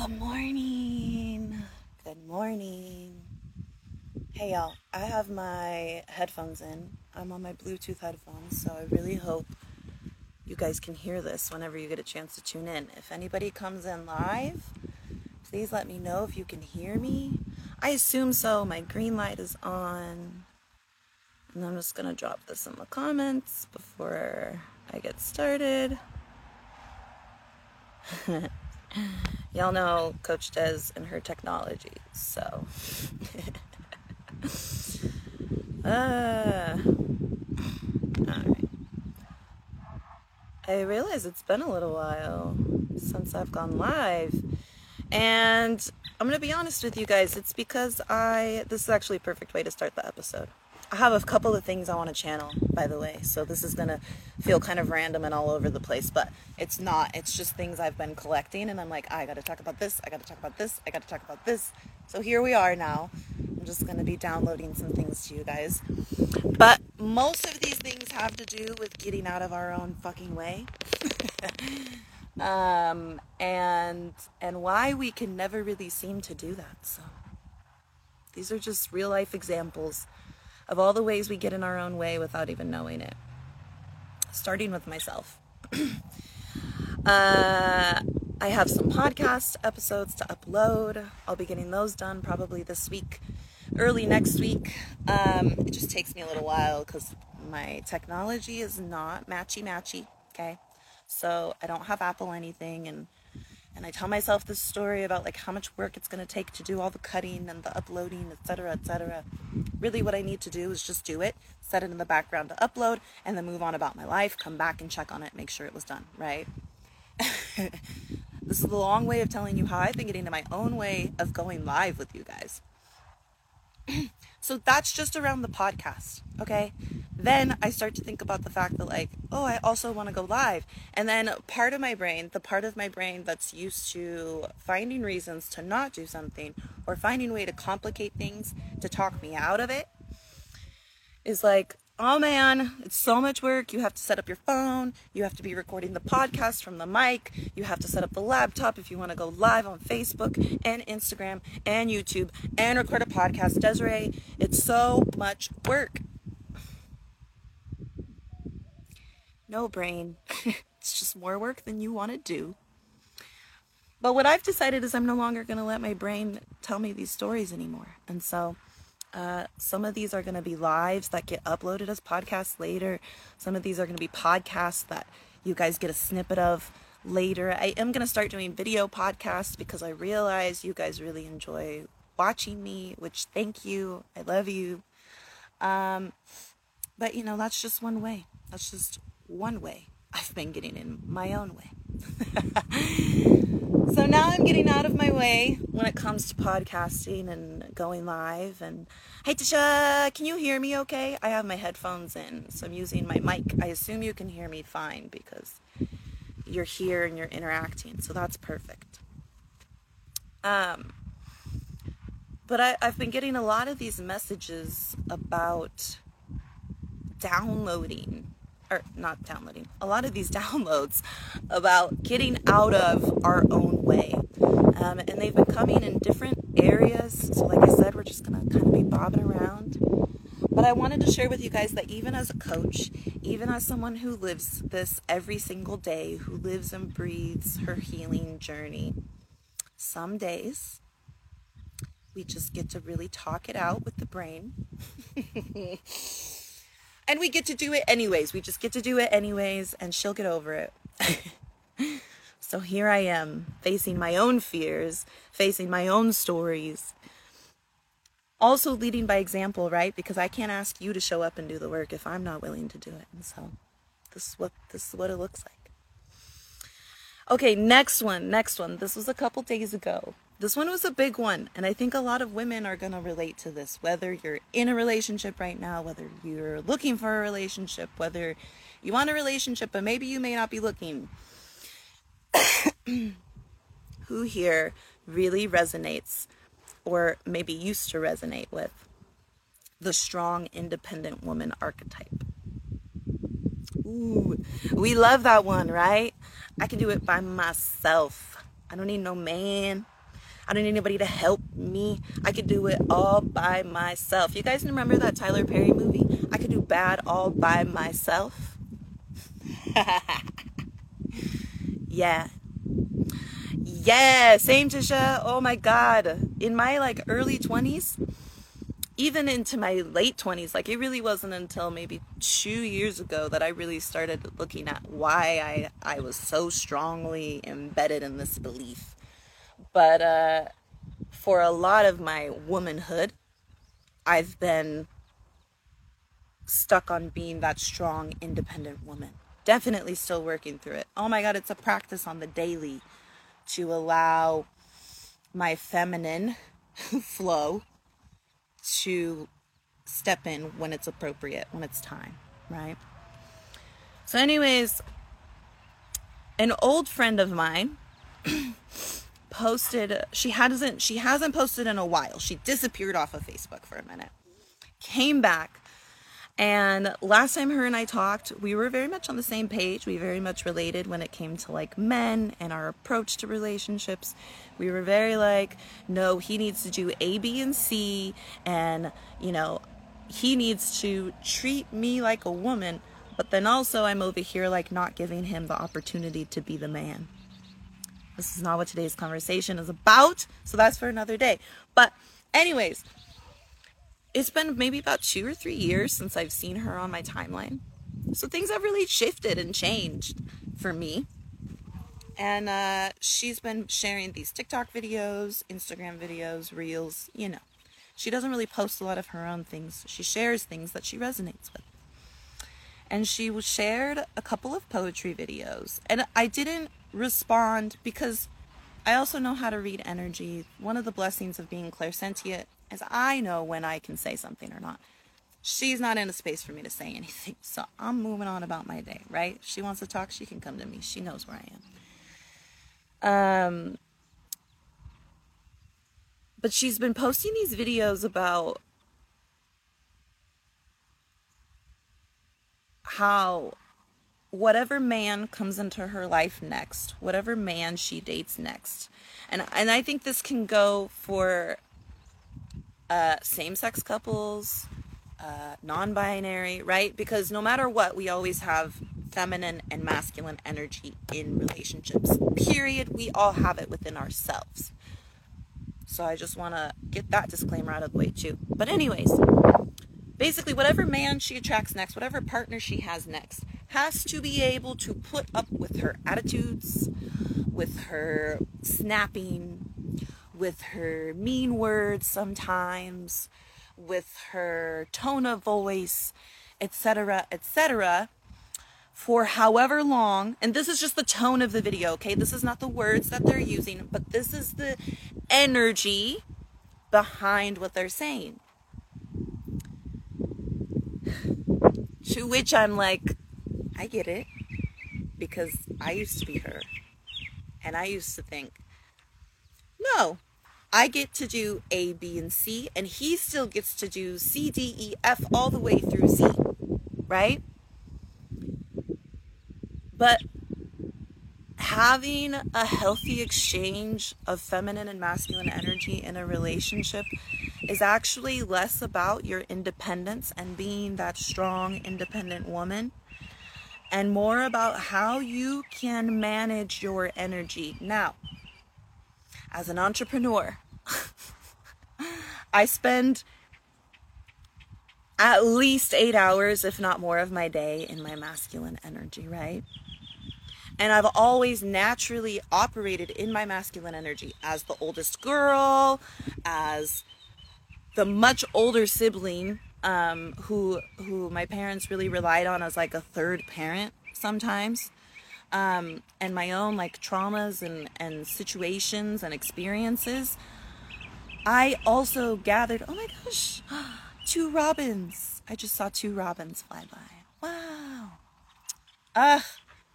Good morning. Good morning. Hey y'all, I have my headphones in. I'm on my Bluetooth headphones, so I really hope you guys can hear this whenever you get a chance to tune in. If anybody comes in live, please let me know if you can hear me. I assume so. My green light is on. And I'm just gonna drop this in the comments before I get started. Y'all know Coach Des and her technology, so. uh, alright. I realize it's been a little while since I've gone live. And I'm going to be honest with you guys, it's because I. This is actually a perfect way to start the episode. I have a couple of things I want to channel, by the way. So this is going to feel kind of random and all over the place, but it's not. It's just things I've been collecting, and I'm like, I got to talk about this, I got to talk about this, I got to talk about this. So here we are now. I'm just going to be downloading some things to you guys. But most of these things have to do with getting out of our own fucking way. um, and and why we can never really seem to do that. So these are just real life examples of all the ways we get in our own way without even knowing it. Starting with myself. uh, I have some podcast episodes to upload. I'll be getting those done probably this week, early next week. Um, it just takes me a little while because my technology is not matchy matchy. Okay, so I don't have Apple anything, and and I tell myself this story about like how much work it's going to take to do all the cutting and the uploading, etc., etc. Really, what I need to do is just do it, set it in the background to upload, and then move on about my life. Come back and check on it, make sure it was done right. this is the long way of telling you how I've been getting to my own way of going live with you guys. so that's just around the podcast, okay? Then I start to think about the fact that, like, oh, I also want to go live. And then part of my brain, the part of my brain that's used to finding reasons to not do something or finding a way to complicate things to talk me out of it, is like, oh man, it's so much work. You have to set up your phone. You have to be recording the podcast from the mic. You have to set up the laptop if you want to go live on Facebook and Instagram and YouTube and record a podcast. Desiree, it's so much work. No brain. it's just more work than you want to do. But what I've decided is I'm no longer going to let my brain tell me these stories anymore. And so uh, some of these are going to be lives that get uploaded as podcasts later. Some of these are going to be podcasts that you guys get a snippet of later. I am going to start doing video podcasts because I realize you guys really enjoy watching me, which thank you. I love you. Um, but you know, that's just one way. That's just one way I've been getting in my own way. so now I'm getting out of my way when it comes to podcasting and going live. And hey, Tasha, can you hear me okay? I have my headphones in, so I'm using my mic. I assume you can hear me fine because you're here and you're interacting, so that's perfect. Um, but I, I've been getting a lot of these messages about downloading or not downloading, a lot of these downloads about getting out of our own way. Um, and they've been coming in different areas. So, like I said, we're just going to kind of be bobbing around. But I wanted to share with you guys that even as a coach, even as someone who lives this every single day, who lives and breathes her healing journey, some days we just get to really talk it out with the brain. and we get to do it anyways. We just get to do it anyways, and she'll get over it. so here I am, facing my own fears, facing my own stories. Also leading by example, right? Because I can't ask you to show up and do the work if I'm not willing to do it. And so this is what this is what it looks like. Okay, next one, next one. This was a couple days ago. This one was a big one, and I think a lot of women are going to relate to this. Whether you're in a relationship right now, whether you're looking for a relationship, whether you want a relationship, but maybe you may not be looking. Who here really resonates, or maybe used to resonate with, the strong, independent woman archetype? Ooh, we love that one, right? I can do it by myself. I don't need no man. I don't need anybody to help me. I could do it all by myself. You guys remember that Tyler Perry movie? I could do bad all by myself. yeah. Yeah, same Tisha. Oh my god. In my like early 20s, even into my late 20s, like it really wasn't until maybe 2 years ago that I really started looking at why I I was so strongly embedded in this belief. But uh for a lot of my womanhood, I've been stuck on being that strong, independent woman. Definitely still working through it. Oh my God, it's a practice on the daily to allow my feminine flow to step in when it's appropriate, when it's time, right? So, anyways, an old friend of mine posted she hasn't she hasn't posted in a while. She disappeared off of Facebook for a minute. Came back and last time her and I talked, we were very much on the same page. We very much related when it came to like men and our approach to relationships. We were very like, no, he needs to do A, B, and C. And, you know, he needs to treat me like a woman. But then also, I'm over here like not giving him the opportunity to be the man. This is not what today's conversation is about. So that's for another day. But, anyways, it's been maybe about two or three years since I've seen her on my timeline. So things have really shifted and changed for me. And uh, she's been sharing these TikTok videos, Instagram videos, reels, you know. She doesn't really post a lot of her own things. She shares things that she resonates with. And she shared a couple of poetry videos. And I didn't respond because I also know how to read energy. One of the blessings of being clairsentient is I know when I can say something or not. She's not in a space for me to say anything, so I'm moving on about my day, right? she wants to talk, she can come to me. She knows where I am. Um, but she's been posting these videos about how whatever man comes into her life next, whatever man she dates next, and and I think this can go for uh, same sex couples, uh, non binary, right? Because no matter what, we always have feminine and masculine energy in relationships. Period. We all have it within ourselves. So I just want to get that disclaimer out of the way too. But, anyways, basically, whatever man she attracts next, whatever partner she has next, has to be able to put up with her attitudes, with her snapping, with her mean words sometimes, with her tone of voice, etc., etc., for however long. And this is just the tone of the video, okay? This is not the words that they're using, but this is the energy behind what they're saying. To which I'm like, I get it. Because I used to be her. And I used to think, no, I get to do A, B, and C, and he still gets to do C, D, E, F all the way through Z, right? But having a healthy exchange of feminine and masculine energy in a relationship is actually less about your independence and being that strong, independent woman, and more about how you can manage your energy. Now, as an entrepreneur, I spend at least eight hours, if not more, of my day in my masculine energy, right? And I've always naturally operated in my masculine energy as the oldest girl, as the much older sibling um, who who my parents really relied on as like a third parent sometimes um, and my own like traumas and, and situations and experiences, I also gathered, oh my gosh, two robins. I just saw two robins fly by. Wow. Ah,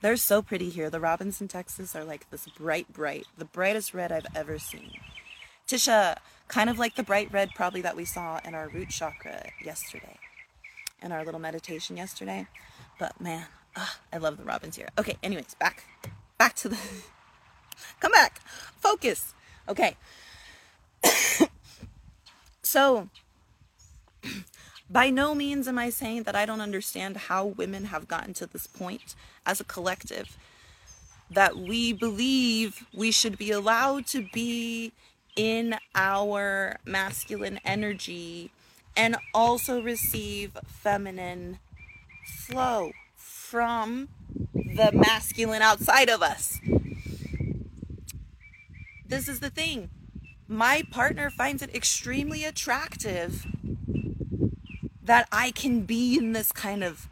they're so pretty here. The robins in Texas are like this bright, bright, the brightest red I've ever seen. Tisha, kind of like the bright red probably that we saw in our root chakra yesterday, in our little meditation yesterday. But man, Ugh, I love the robins here. Okay, anyways, back back to the Come back. Focus. Okay. so, by no means am I saying that I don't understand how women have gotten to this point as a collective. That we believe we should be allowed to be in our masculine energy and also receive feminine flow from the masculine outside of us. This is the thing. My partner finds it extremely attractive that I can be in this kind of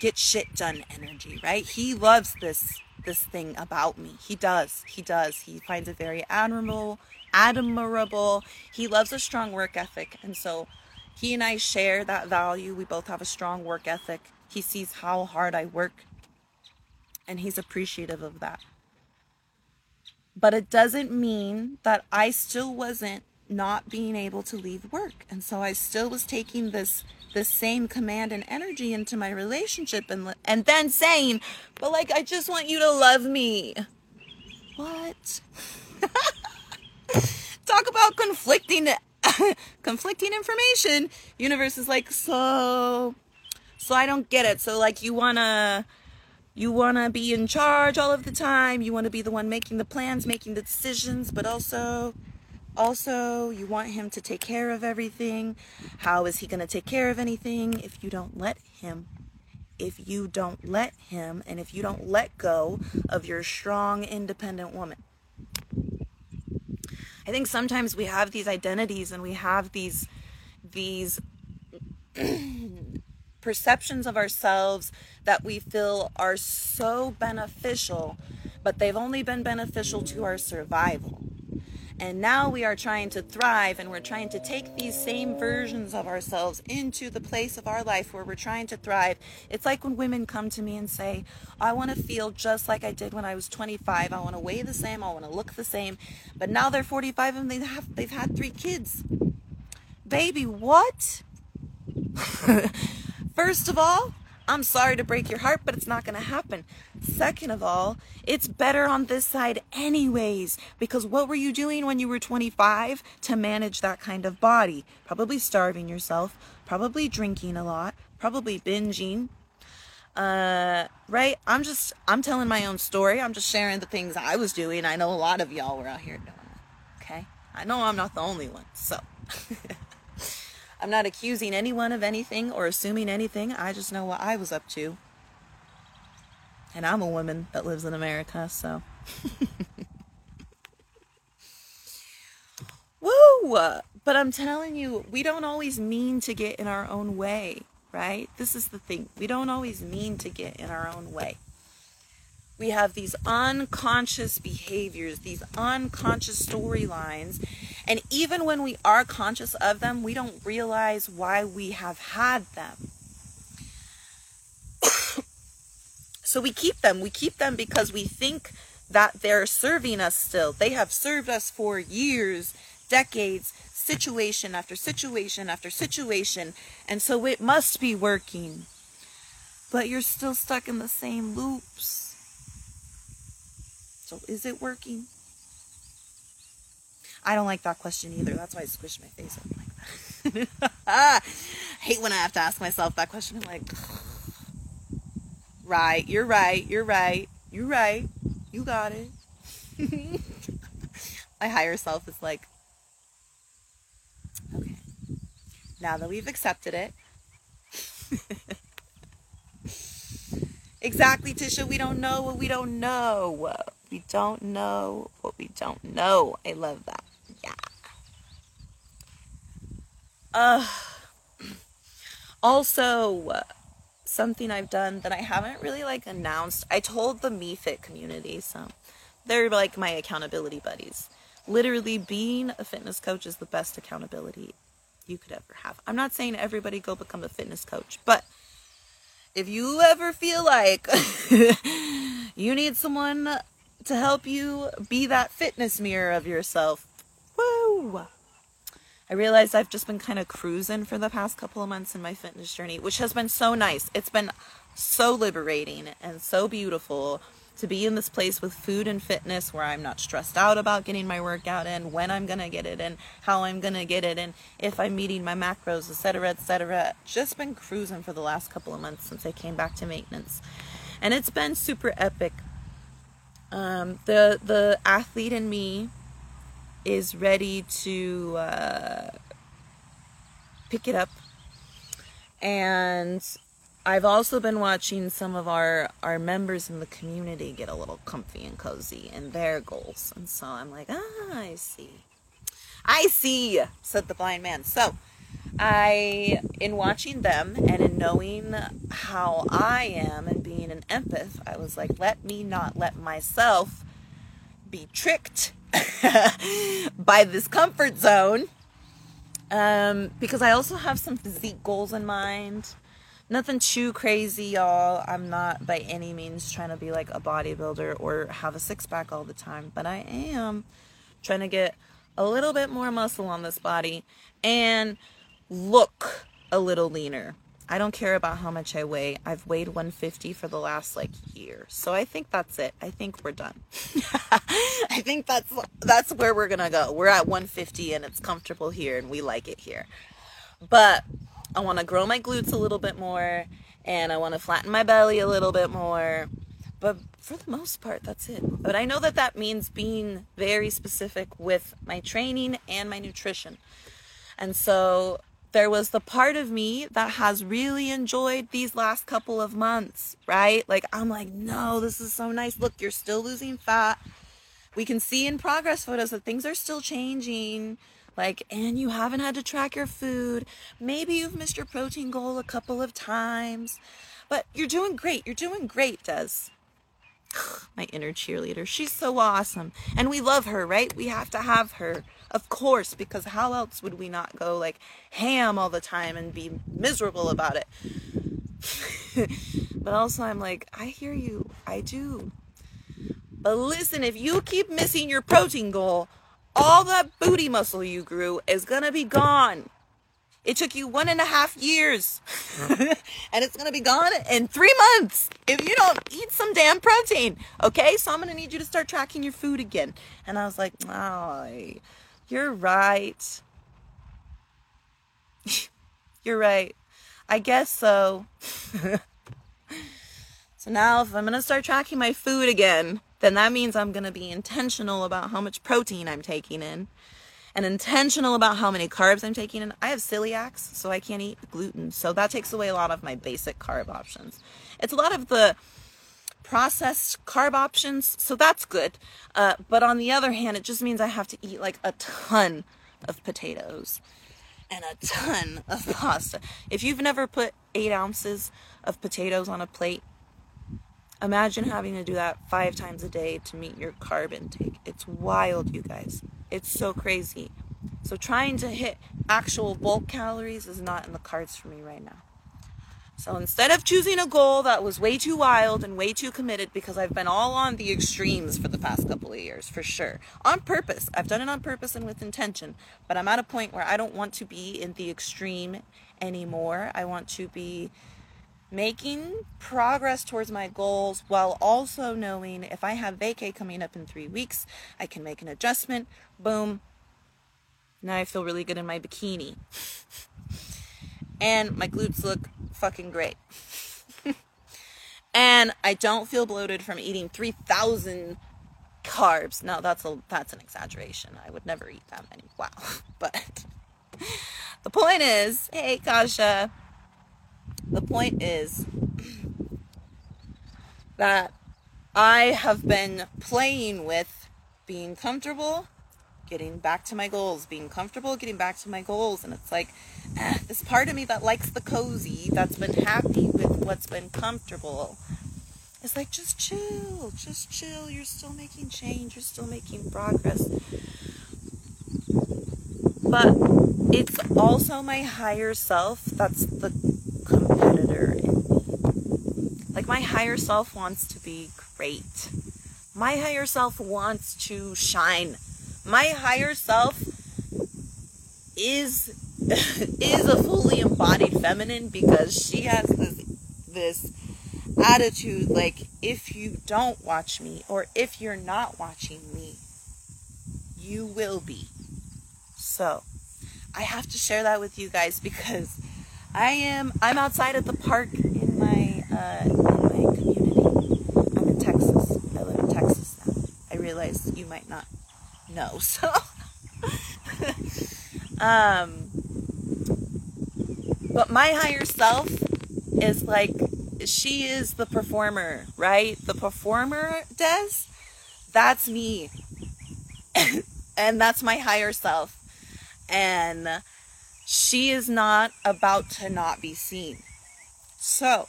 get shit done energy, right? He loves this this thing about me. He does. He does. He finds it very admirable, admirable. He loves a strong work ethic. And so he and I share that value. We both have a strong work ethic. He sees how hard I work and he's appreciative of that. But it doesn't mean that I still wasn't not being able to leave work. And so I still was taking this the same command and energy into my relationship and and then saying, "But like I just want you to love me." What? Talk about conflicting conflicting information. Universe is like, "So so I don't get it. So like you want to you want to be in charge all of the time. You want to be the one making the plans, making the decisions, but also also, you want him to take care of everything. How is he to take care of anything if you don't let him? If you don't let him and if you don't let go of your strong, independent woman. I think sometimes we have these identities and we have these these perceptions of ourselves that we feel are so beneficial, but they've only been beneficial to our survival. And now we are trying to thrive and we're trying to take these same versions of ourselves into the place of our life where we're trying to thrive. It's like when women come to me and say, I want to feel just like I did when I was 25. I want to weigh the same. I want to look the same. But now they're 45 and they have, they've had three kids. Baby, what? First of all, I'm sorry to break your heart, but it's not going to happen. Second of all, it's better on this side, anyways, because what were you doing when you were 25 to manage that kind of body? Probably starving yourself, probably drinking a lot, probably binging. Uh, right? I'm just, I'm telling my own story. I'm just sharing the things I was doing. I know a lot of y'all were out here doing it. Okay? I know I'm not the only one. So. I'm not accusing anyone of anything or assuming anything. I just know what I was up to. And I'm a woman that lives in America, so. Woo! But I'm telling you, we don't always mean to get in our own way, right? This is the thing. We don't always mean to get in our own way we have these unconscious behaviors, these unconscious storylines. And even when we are conscious of them, we don't realize why we have had them. so we keep them. We keep them because we think that they're serving us still. They have served us for years, decades, situation after situation after situation. And so it must be working. But you're still stuck in the same loops so is it working? I don't like that question either. That's why I squished my face up like that. I hate when I have to ask myself that question. I'm like, right, you're right, you're right, you're right, you got it. my higher self is like, okay, now that we've accepted it, exactly, Tisha, we don't know what we don't know. We don't know what we don't know. I love that. Yeah. Uh, also, something I've done that I haven't really like announced. I told the MeFit community, so they're like my accountability buddies. Literally, being a fitness coach is the best accountability you could ever have. I'm not saying everybody go become a fitness coach, but if you ever feel like you need someone to help you be that fitness mirror of yourself. Woo! I realized I've just been kind of cruising for the past couple of months in my fitness journey, which has been so nice. It's been so liberating and so beautiful, to be in this place with food and fitness where I'm not stressed out about getting my workout in, when I'm gonna get it in, how I'm gonna get it in, if I'm meeting my macros, etc., etc. Just been cruising for the last couple of months since I came back to maintenance, and it's been super epic. Um, the the athlete in me is ready to uh, pick it up, and I've also been watching some of our our members in the community get a little comfy and cozy in their goals, and so I'm like, ah, I see, I see," said the blind man. So, I, in watching them and in knowing how I am and being an empath, I was like, let me not let myself be tricked by this comfort zone. Um, because I also have some physique goals in mind nothing too crazy, y'all. I'm not by any means trying to be like a bodybuilder or have a six pack all the time, but I am trying to get a little bit more muscle on this body and look a little leaner. I don't care about how much I weigh. I've weighed 150 for the last like year. So I think that's it. I think we're done. I think that's that's where we're going to go. We're at 150 and it's comfortable here and we like it here. But I want to grow my glutes a little bit more and I want to flatten my belly a little bit more. But for the most part, that's it. But I know that that means being very specific with my training and my nutrition. And so there was the part of me that has really enjoyed these last couple of months, right? Like, I'm like, no, this is so nice. Look, you're still losing fat. We can see in progress photos that things are still changing. Like, and you haven't had to track your food. Maybe you've missed your protein goal a couple of times, but you're doing great. You're doing great, Des. My inner cheerleader. She's so awesome. And we love her, right? We have to have her. Of course, because how else would we not go like ham all the time and be miserable about it? but also, I'm like, I hear you. I do. But listen, if you keep missing your protein goal, all that booty muscle you grew is gonna be gone. It took you one and a half years. and it's gonna be gone in three months if you don't eat some damn protein. Okay? So I'm gonna need you to start tracking your food again. And I was like, oh, you're right. you're right. I guess so. so now if I'm gonna start tracking my food again, then that means I'm going to be intentional about how much protein I'm taking in and intentional about how many carbs I'm taking in. I have celiacs, so I can't eat gluten. So that takes away a lot of my basic carb options. It's a lot of the processed carb options, so that's good. Uh, but on the other hand, it just means I have to eat like a ton of potatoes and a ton of pasta. If you've never put eight ounces of potatoes on a plate, Imagine having to do that five times a day to meet your carb intake. It's wild, you guys. It's so crazy. So, trying to hit actual bulk calories is not in the cards for me right now. So, instead of choosing a goal that was way too wild and way too committed, because I've been all on the extremes for the past couple of years, for sure, on purpose. I've done it on purpose and with intention, but I'm at a point where I don't want to be in the extreme anymore. I want to be making progress towards my goals while also knowing if I have vacay coming up in three weeks, I can make an adjustment. Boom. Now I feel really good in my bikini. and my glutes look fucking great. and I don't feel bloated from eating 3,000 carbs. No, that's a that's an exaggeration. I would never eat that many. Wow. But the point is, hey Kasha, the point is that I have been playing with being comfortable, getting back to my goals, being comfortable, getting back to my goals. And it's like eh, this part of me that likes the cozy, that's been happy with what's been comfortable. It's like, just chill, just chill. You're still making change, you're still making progress. But it's also my higher self that's the competitor in me. Like my higher self wants to be great. My higher self wants to shine. My higher self is is a fully embodied feminine because she has this this attitude like if you don't watch me or if you're not watching me, you will be. So, I have to share that with you guys because I am I'm outside at the park in my uh, in my community. I'm in Texas. I live in Texas now. I realize you might not know. So um but my higher self is like she is the performer, right? The performer does. That's me. and that's my higher self. And she is not about to not be seen. So,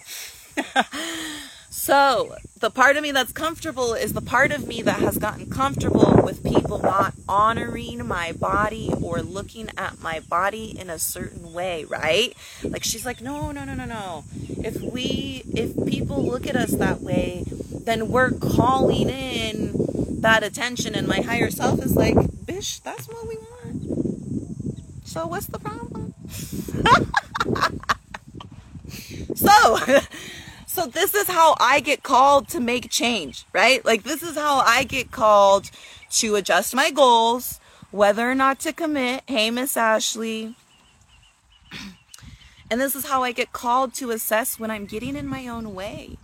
so the part of me that's comfortable is the part of me that has gotten comfortable with people not honoring my body or looking at my body in a certain way, right? Like she's like, no, no, no, no, no. If we, if people look at us that way, then we're calling in that attention. And my higher self is like, "Bish, that's what we want. So what's the problem? so, so this is how I get called to make change, right? Like this is how I get called to adjust my goals, whether or not to commit. Hey, Miss Ashley. And this is how I get called to assess when I'm getting in my own way.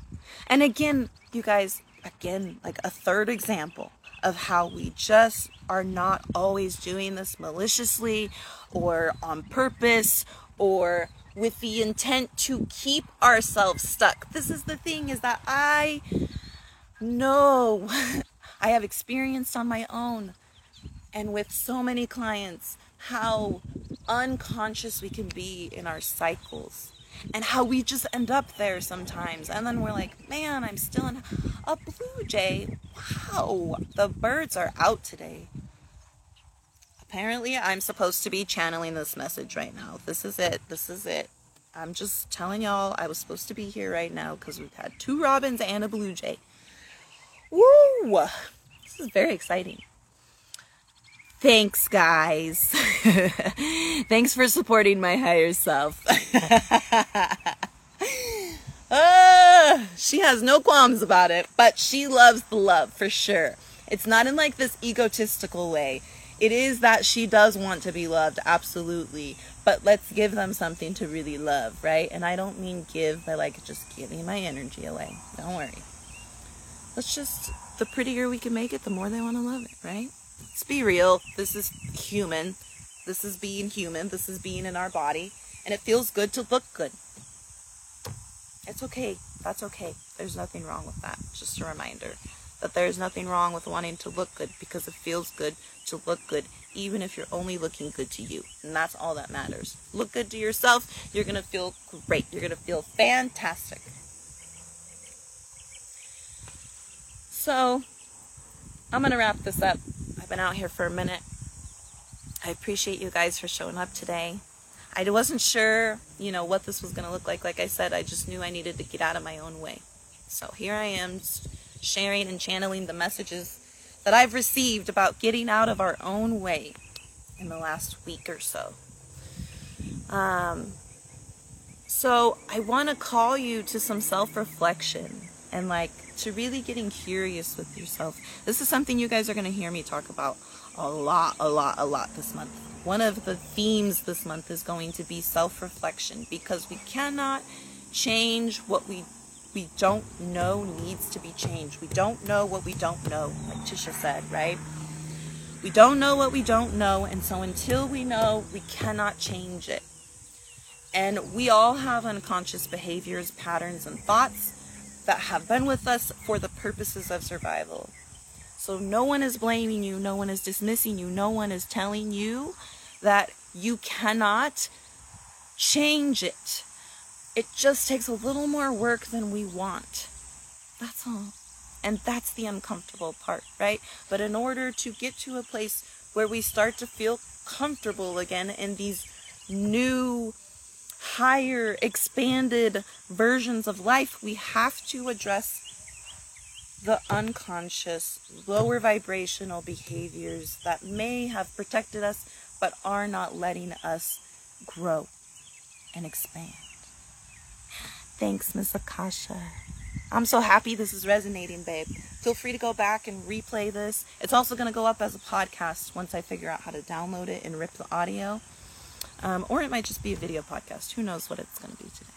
And again, you guys, again, like a third example of how we just are not always doing this maliciously or on purpose or with the intent to keep ourselves stuck. This is the thing is that I know I have experienced on my own and with so many clients how unconscious we can be in our cycles and how we just end up there sometimes. And then we're like, man, I'm still in a blue jay. Wow, the birds are out today. Apparently, I'm supposed to be channeling this message right now. This is it. This is it. I'm just telling y'all I was supposed to be here right now because we've had two robins and a blue jay. Woo! This is very exciting. Thanks, guys. Thanks for supporting my higher self. uh, she has no qualms about it, but she loves the love for sure. It's not in like this egotistical way. It is that she does want to be loved, absolutely. But let's give them something to really love, right? And I don't mean give by like just giving my energy away. Don't worry. Let's just, the prettier we can make it, the more they want to love it, right? Let's be real. This is human. This is being human. This is being in our body. And it feels good to look good. It's okay. That's okay. There's nothing wrong with that. Just a reminder that there's nothing wrong with wanting to look good because it feels good to look good, even if you're only looking good to you. And that's all that matters. Look good to yourself. You're going to feel great. You're going to feel fantastic. So, I'm going to wrap this up. I've been out here for a minute. I appreciate you guys for showing up today. I wasn't sure, you know, what this was going to look like. Like I said, I just knew I needed to get out of my own way. So here I am sharing and channeling the messages that I've received about getting out of our own way in the last week or so. Um, so I want to call you to some self reflection and like to really getting curious with yourself. This is something you guys are going to hear me talk about a lot, a lot, a lot this month. One of the themes this month is going to be self reflection because we cannot change what we we don't know needs to be changed. We don't know what we don't know, like Tisha said, right? We don't know what we don't know, and so until we know, we cannot change it. And we all have unconscious behaviors, patterns, and thoughts that have been with us for the purposes of survival. So no one is blaming you, no one is dismissing you, no one is telling you that you cannot change it. It just takes a little more work than we want. That's all. And that's the uncomfortable part, right? But in order to get to a place where we start to feel comfortable again in these new higher, expanded versions of life, we have to address the unconscious, lower vibrational behaviors that may have protected us but are not letting us grow and expand. Thanks, Miss Akasha. I'm so happy this is resonating, babe. Feel free to go back and replay this. It's also going to go up as a podcast once I figure out how to download it and rip the audio. Um, or it might just be a video podcast. Who knows what it's going to be today.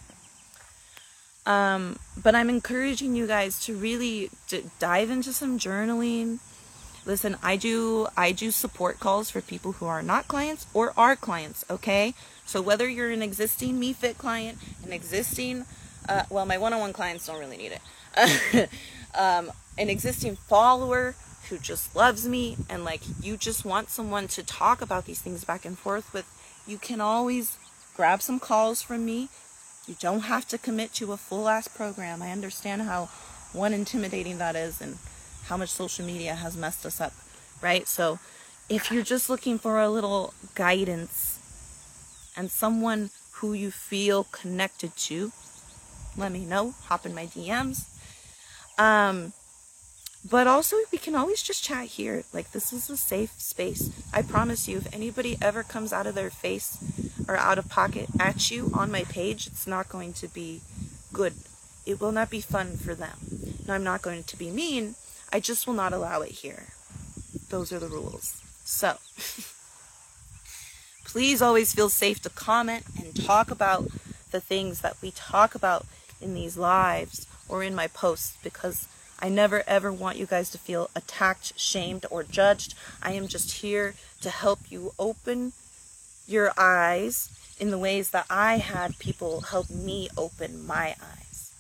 Um, but I'm encouraging you guys to really d- dive into some journaling. Listen, I do I do support calls for people who are not clients or are clients, okay? So whether you're an existing MeFit client, an existing uh, well, my one-on-one clients don't really need it. um, an existing follower who just loves me and like you just want someone to talk about these things back and forth with, you can always grab some calls from me. You don't have to commit to a full ass program. I understand how one intimidating that is and how much social media has messed us up, right? So if you're just looking for a little guidance and someone who you feel connected to, let me know. Hop in my DMs. Um, but also, we can always just chat here. Like, this is a safe space. I promise you, if anybody ever comes out of their face or out of pocket at you on my page, it's not going to be good. It will not be fun for them. Now, I'm not going to be mean. I just will not allow it here. Those are the rules. So, please always feel safe to comment and talk about the things that we talk about in these lives or in my posts because I never ever want you guys to feel attacked, shamed, or judged. I am just here to help you open your eyes in the ways that I had people help me open my eyes.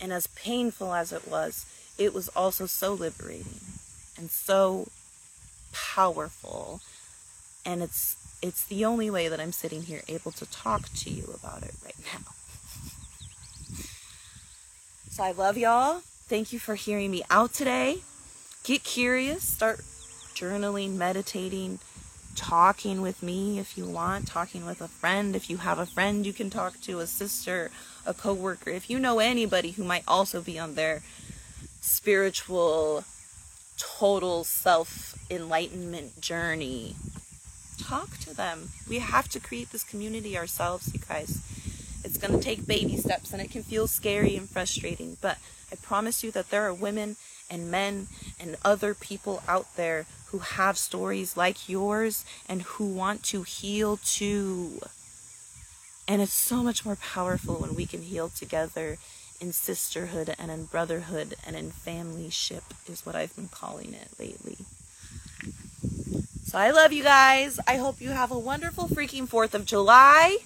And as painful as it was, it was also so liberating and so powerful. And it's it's the only way that I'm sitting here able to talk to you about it right now. So I love y'all. Thank you for hearing me out today. Get curious, start journaling, meditating, talking with me if you want, talking with a friend. If you have a friend you can talk to, a sister, a coworker. If you know anybody who might also be on their spiritual, total self enlightenment journey, talk to them. We have to create this community ourselves, you guys. It's going to take baby steps and it can feel scary and frustrating, but I promise you that there are women and men and other people out there who have stories like yours and who want to heal too. And it's so much more powerful when we can heal together in sisterhood and in brotherhood and in family ship, is what I've been calling it lately. So I love you guys. I hope you have a wonderful freaking 4th of July.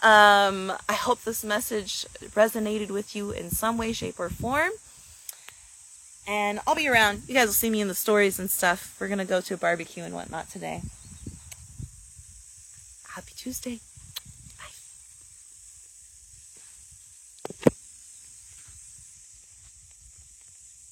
Um, I hope this message resonated with you in some way, shape, or form. And I'll be around. You guys will see me in the stories and stuff. We're going to go to a barbecue and whatnot today. Happy Tuesday. Bye.